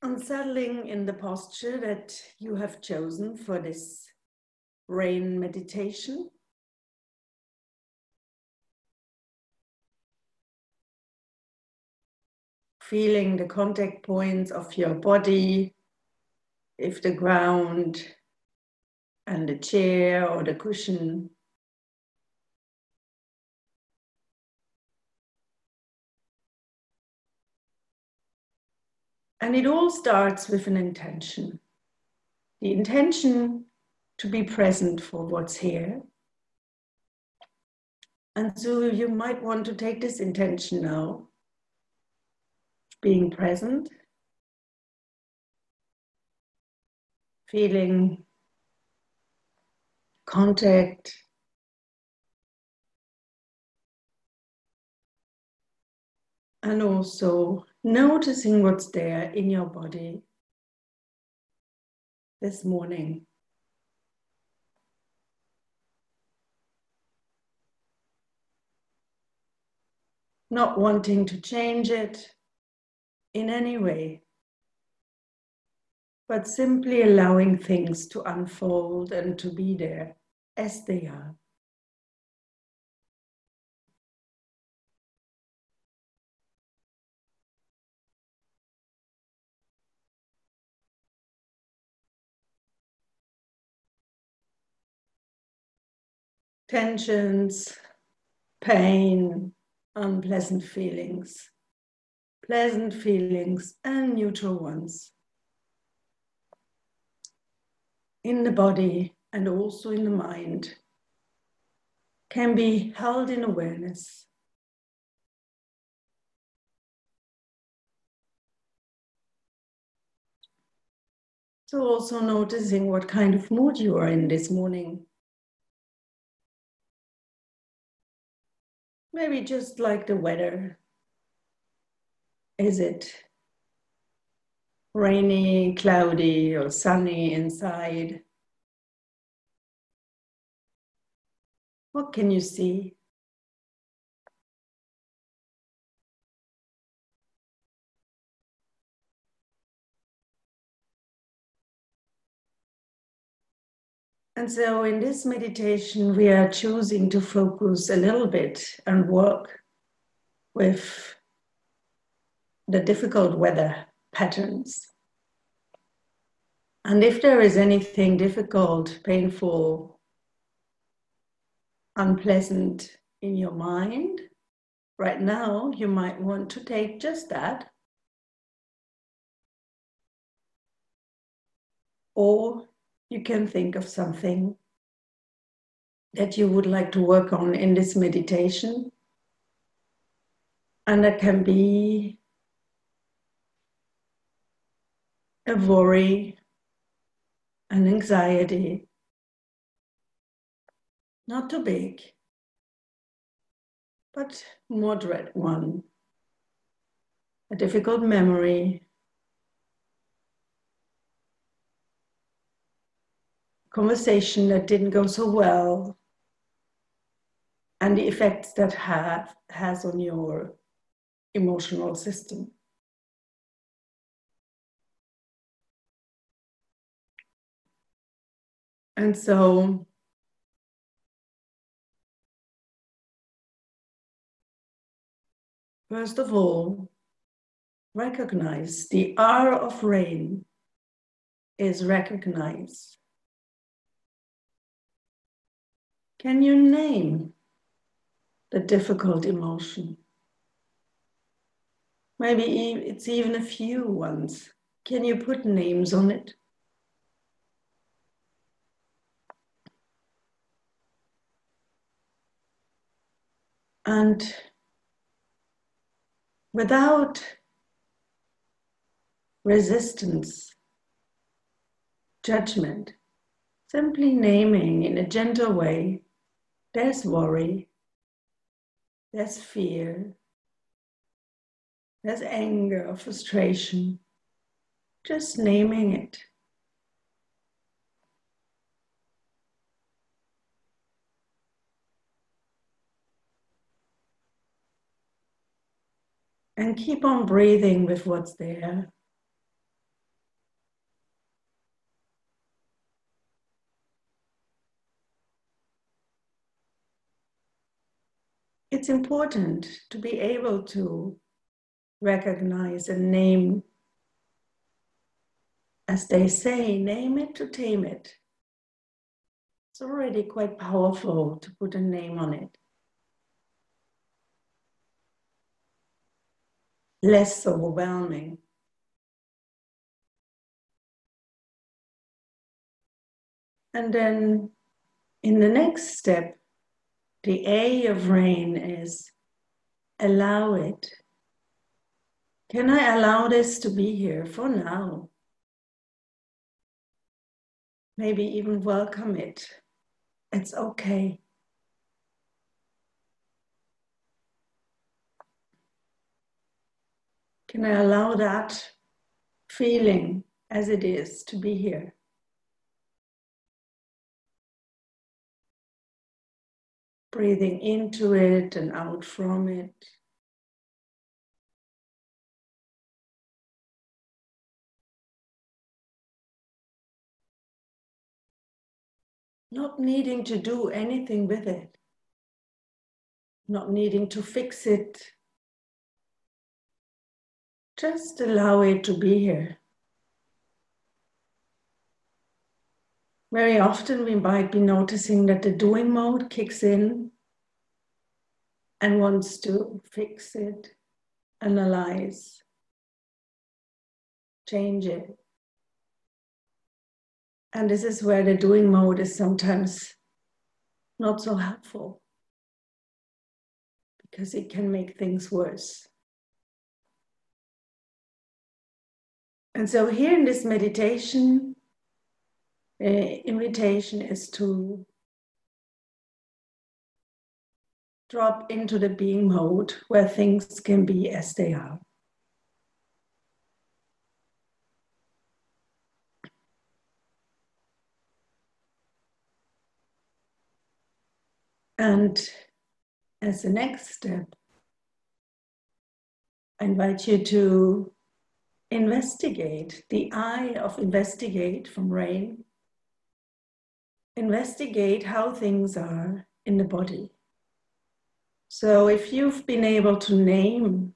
Unsettling in the posture that you have chosen for this rain meditation. Feeling the contact points of your body, if the ground and the chair or the cushion And it all starts with an intention. The intention to be present for what's here. And so you might want to take this intention now, being present, feeling contact. And also noticing what's there in your body this morning. Not wanting to change it in any way, but simply allowing things to unfold and to be there as they are. Tensions, pain, unpleasant feelings, pleasant feelings, and neutral ones in the body and also in the mind can be held in awareness. So, also noticing what kind of mood you are in this morning. Maybe just like the weather. Is it rainy, cloudy, or sunny inside? What can you see? And so in this meditation, we are choosing to focus a little bit and work with the difficult weather patterns. And if there is anything difficult, painful, unpleasant in your mind, right now you might want to take just that. Or you can think of something that you would like to work on in this meditation. And that can be a worry, an anxiety, not too big, but moderate one, a difficult memory, conversation that didn't go so well and the effects that have has on your emotional system. And so first of all, recognize the R of rain is recognize Can you name the difficult emotion? Maybe it's even a few ones. Can you put names on it? And without resistance, judgment, simply naming in a gentle way there's worry, there's fear, there's anger or frustration. Just naming it. And keep on breathing with what's there. It's important to be able to recognize and name, as they say, name it to tame it. It's already quite powerful to put a name on it. Less overwhelming. And then in the next step, the A of rain is allow it. Can I allow this to be here for now? Maybe even welcome it. It's okay. Can I allow that feeling as it is to be here? Breathing into it and out from it. Not needing to do anything with it, not needing to fix it. Just allow it to be here. Very often we might be noticing that the doing mode kicks in and wants to fix it, analyze, change it. And this is where the doing mode is sometimes not so helpful because it can make things worse. And so, here in this meditation, uh, invitation is to drop into the being mode where things can be as they are. And as the next step, I invite you to investigate the I of investigate from rain investigate how things are in the body. So, if you've been able to name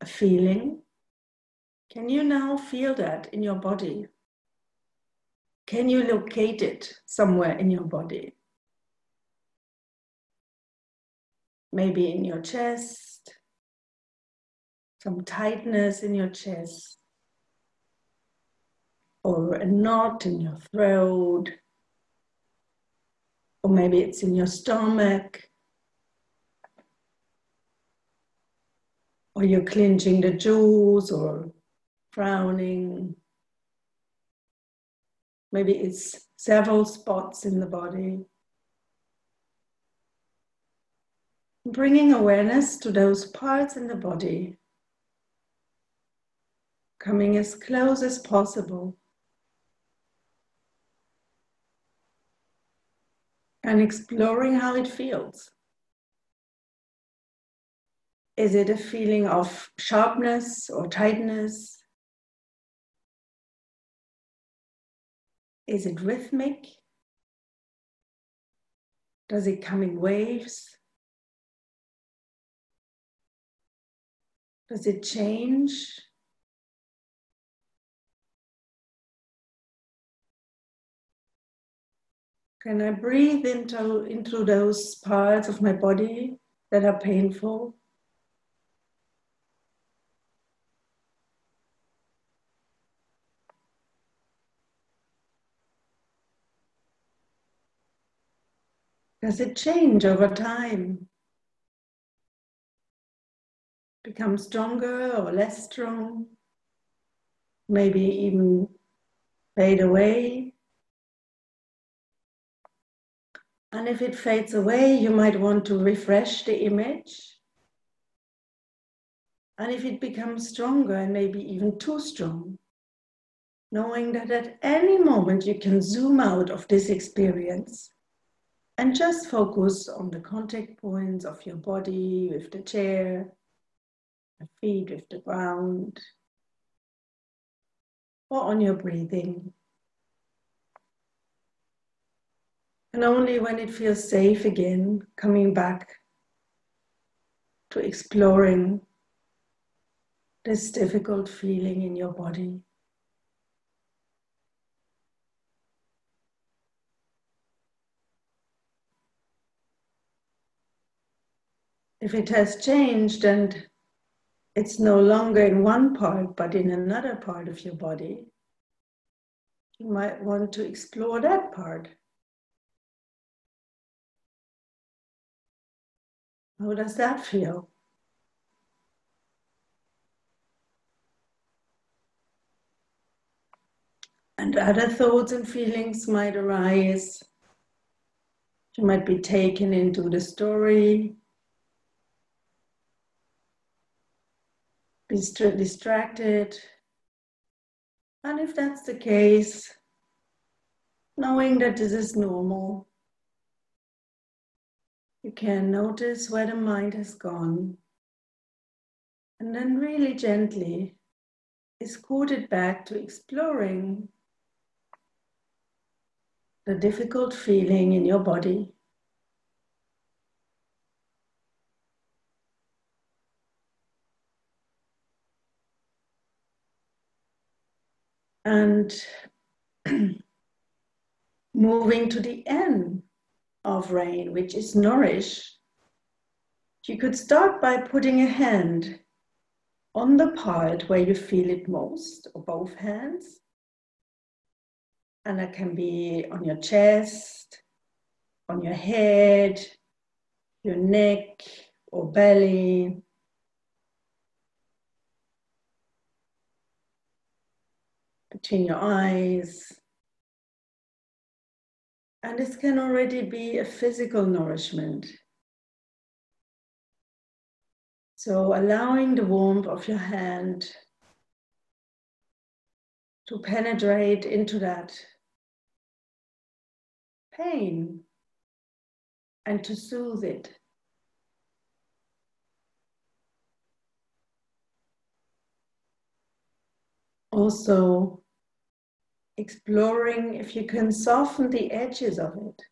a feeling, can you now feel that in your body? Can you locate it somewhere in your body? Maybe in your chest, some tightness in your chest, or a knot in your throat, or maybe it's in your stomach, or you're clenching the jaws or frowning. Maybe it's several spots in the body. Bringing awareness to those parts in the body, coming as close as possible and exploring how it feels. Is it a feeling of sharpness or tightness? Is it rhythmic? Does it come in waves? Does it change? Can I breathe into, into those parts of my body that are painful? Does it change over time? Become stronger or less strong? Maybe even fade away? And if it fades away, you might want to refresh the image. And if it becomes stronger and maybe even too strong, knowing that at any moment you can zoom out of this experience and just focus on the contact points of your body with the chair, the feet with the ground, or on your breathing. And only when it feels safe again, coming back to exploring this difficult feeling in your body. If it has changed and it's no longer in one part but in another part of your body, you might want to explore that part. How does that feel? And other thoughts and feelings might arise. You might be taken into the story, be distracted. And if that's the case, knowing that this is normal, you can notice where the mind has gone. And then, really gently, escort it back to exploring the difficult feeling in your body. And moving to the end of rain, which is nourish, you could start by putting a hand on the part where you feel it most, or both hands, and that can be on your chest, on your head, your neck or belly. Between your eyes. And this can already be a physical nourishment. So, allowing the warmth of your hand to penetrate into that pain and to soothe it. Also, exploring if you can soften the edges of it.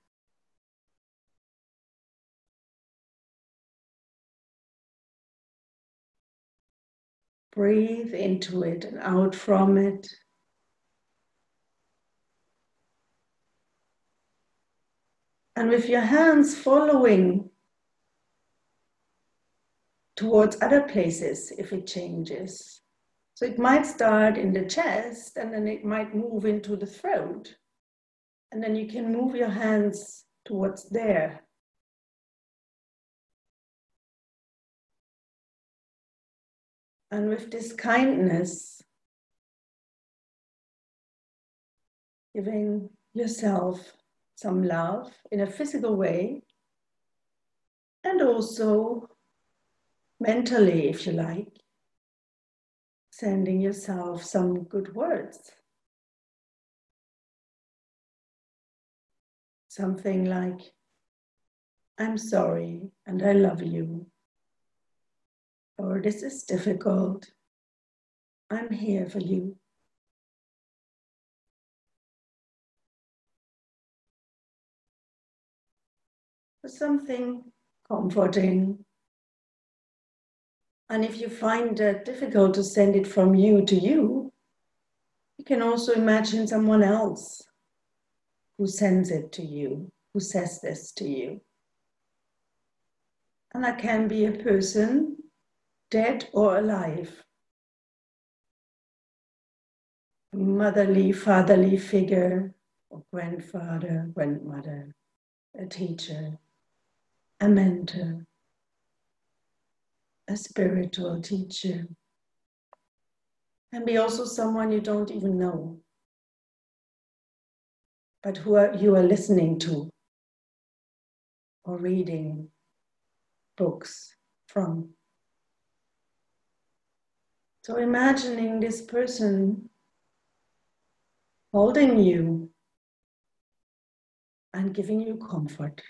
Breathe into it and out from it. And with your hands following towards other places if it changes. So it might start in the chest and then it might move into the throat. And then you can move your hands towards there. And with this kindness, giving yourself some love in a physical way and also mentally, if you like, sending yourself some good words. Something like, I'm sorry and I love you. Or this is difficult. I'm here for you. Something comforting. And if you find it difficult to send it from you to you, you can also imagine someone else who sends it to you, who says this to you. And that can be a person, dead or alive. Motherly, fatherly figure, or grandfather, grandmother, a teacher, a mentor, a spiritual teacher, and be also someone you don't even know, but who are, you are listening to or reading books from. So imagining this person holding you and giving you comfort.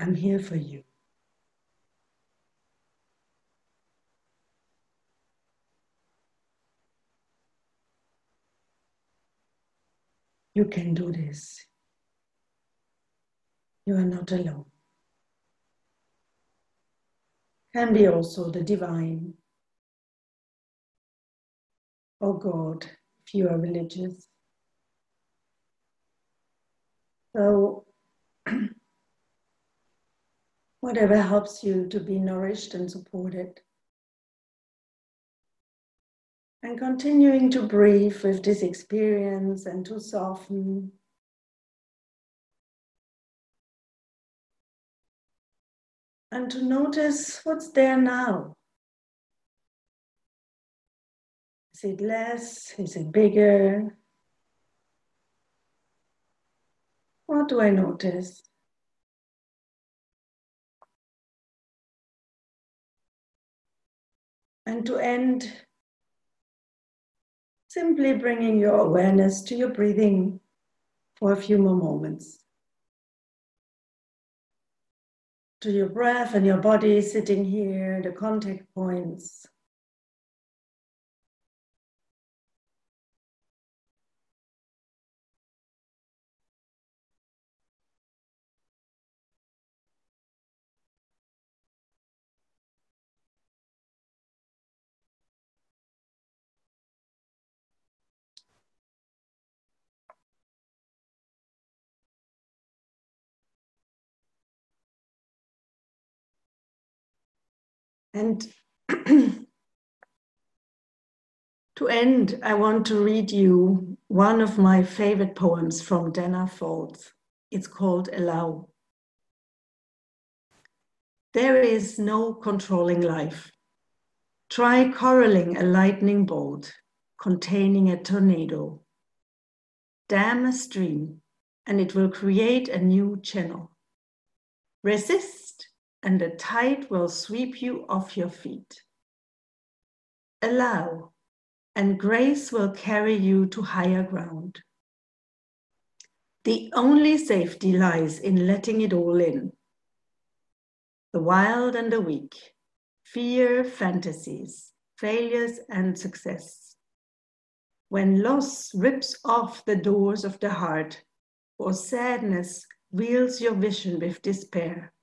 I'm here for you. You can do this. You are not alone. Can be also the divine. Oh God, if you are religious. So, whatever helps you to be nourished and supported. And continuing to breathe with this experience and to soften. And to notice what's there now. Is it less? Is it bigger? What do I notice? And to end, simply bringing your awareness to your breathing for a few more moments. To your breath and your body sitting here, the contact points. And to end, I want to read you one of my favorite poems from Dana Faulds. It's called Allow. There is no controlling life. Try corralling a lightning bolt containing a tornado. Dam a stream, and it will create a new channel. Resist, and the tide will sweep you off your feet. Allow, and grace will carry you to higher ground. The only safety lies in letting it all in. The wild and the weak, fear, fantasies, failures, and success. When loss rips off the doors of the heart, or sadness wheels your vision with despair,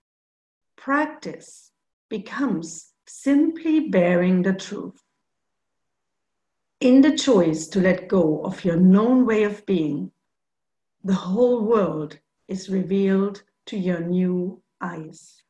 practice becomes simply bearing the truth. In the choice to let go of your known way of being, the whole world is revealed to your new eyes.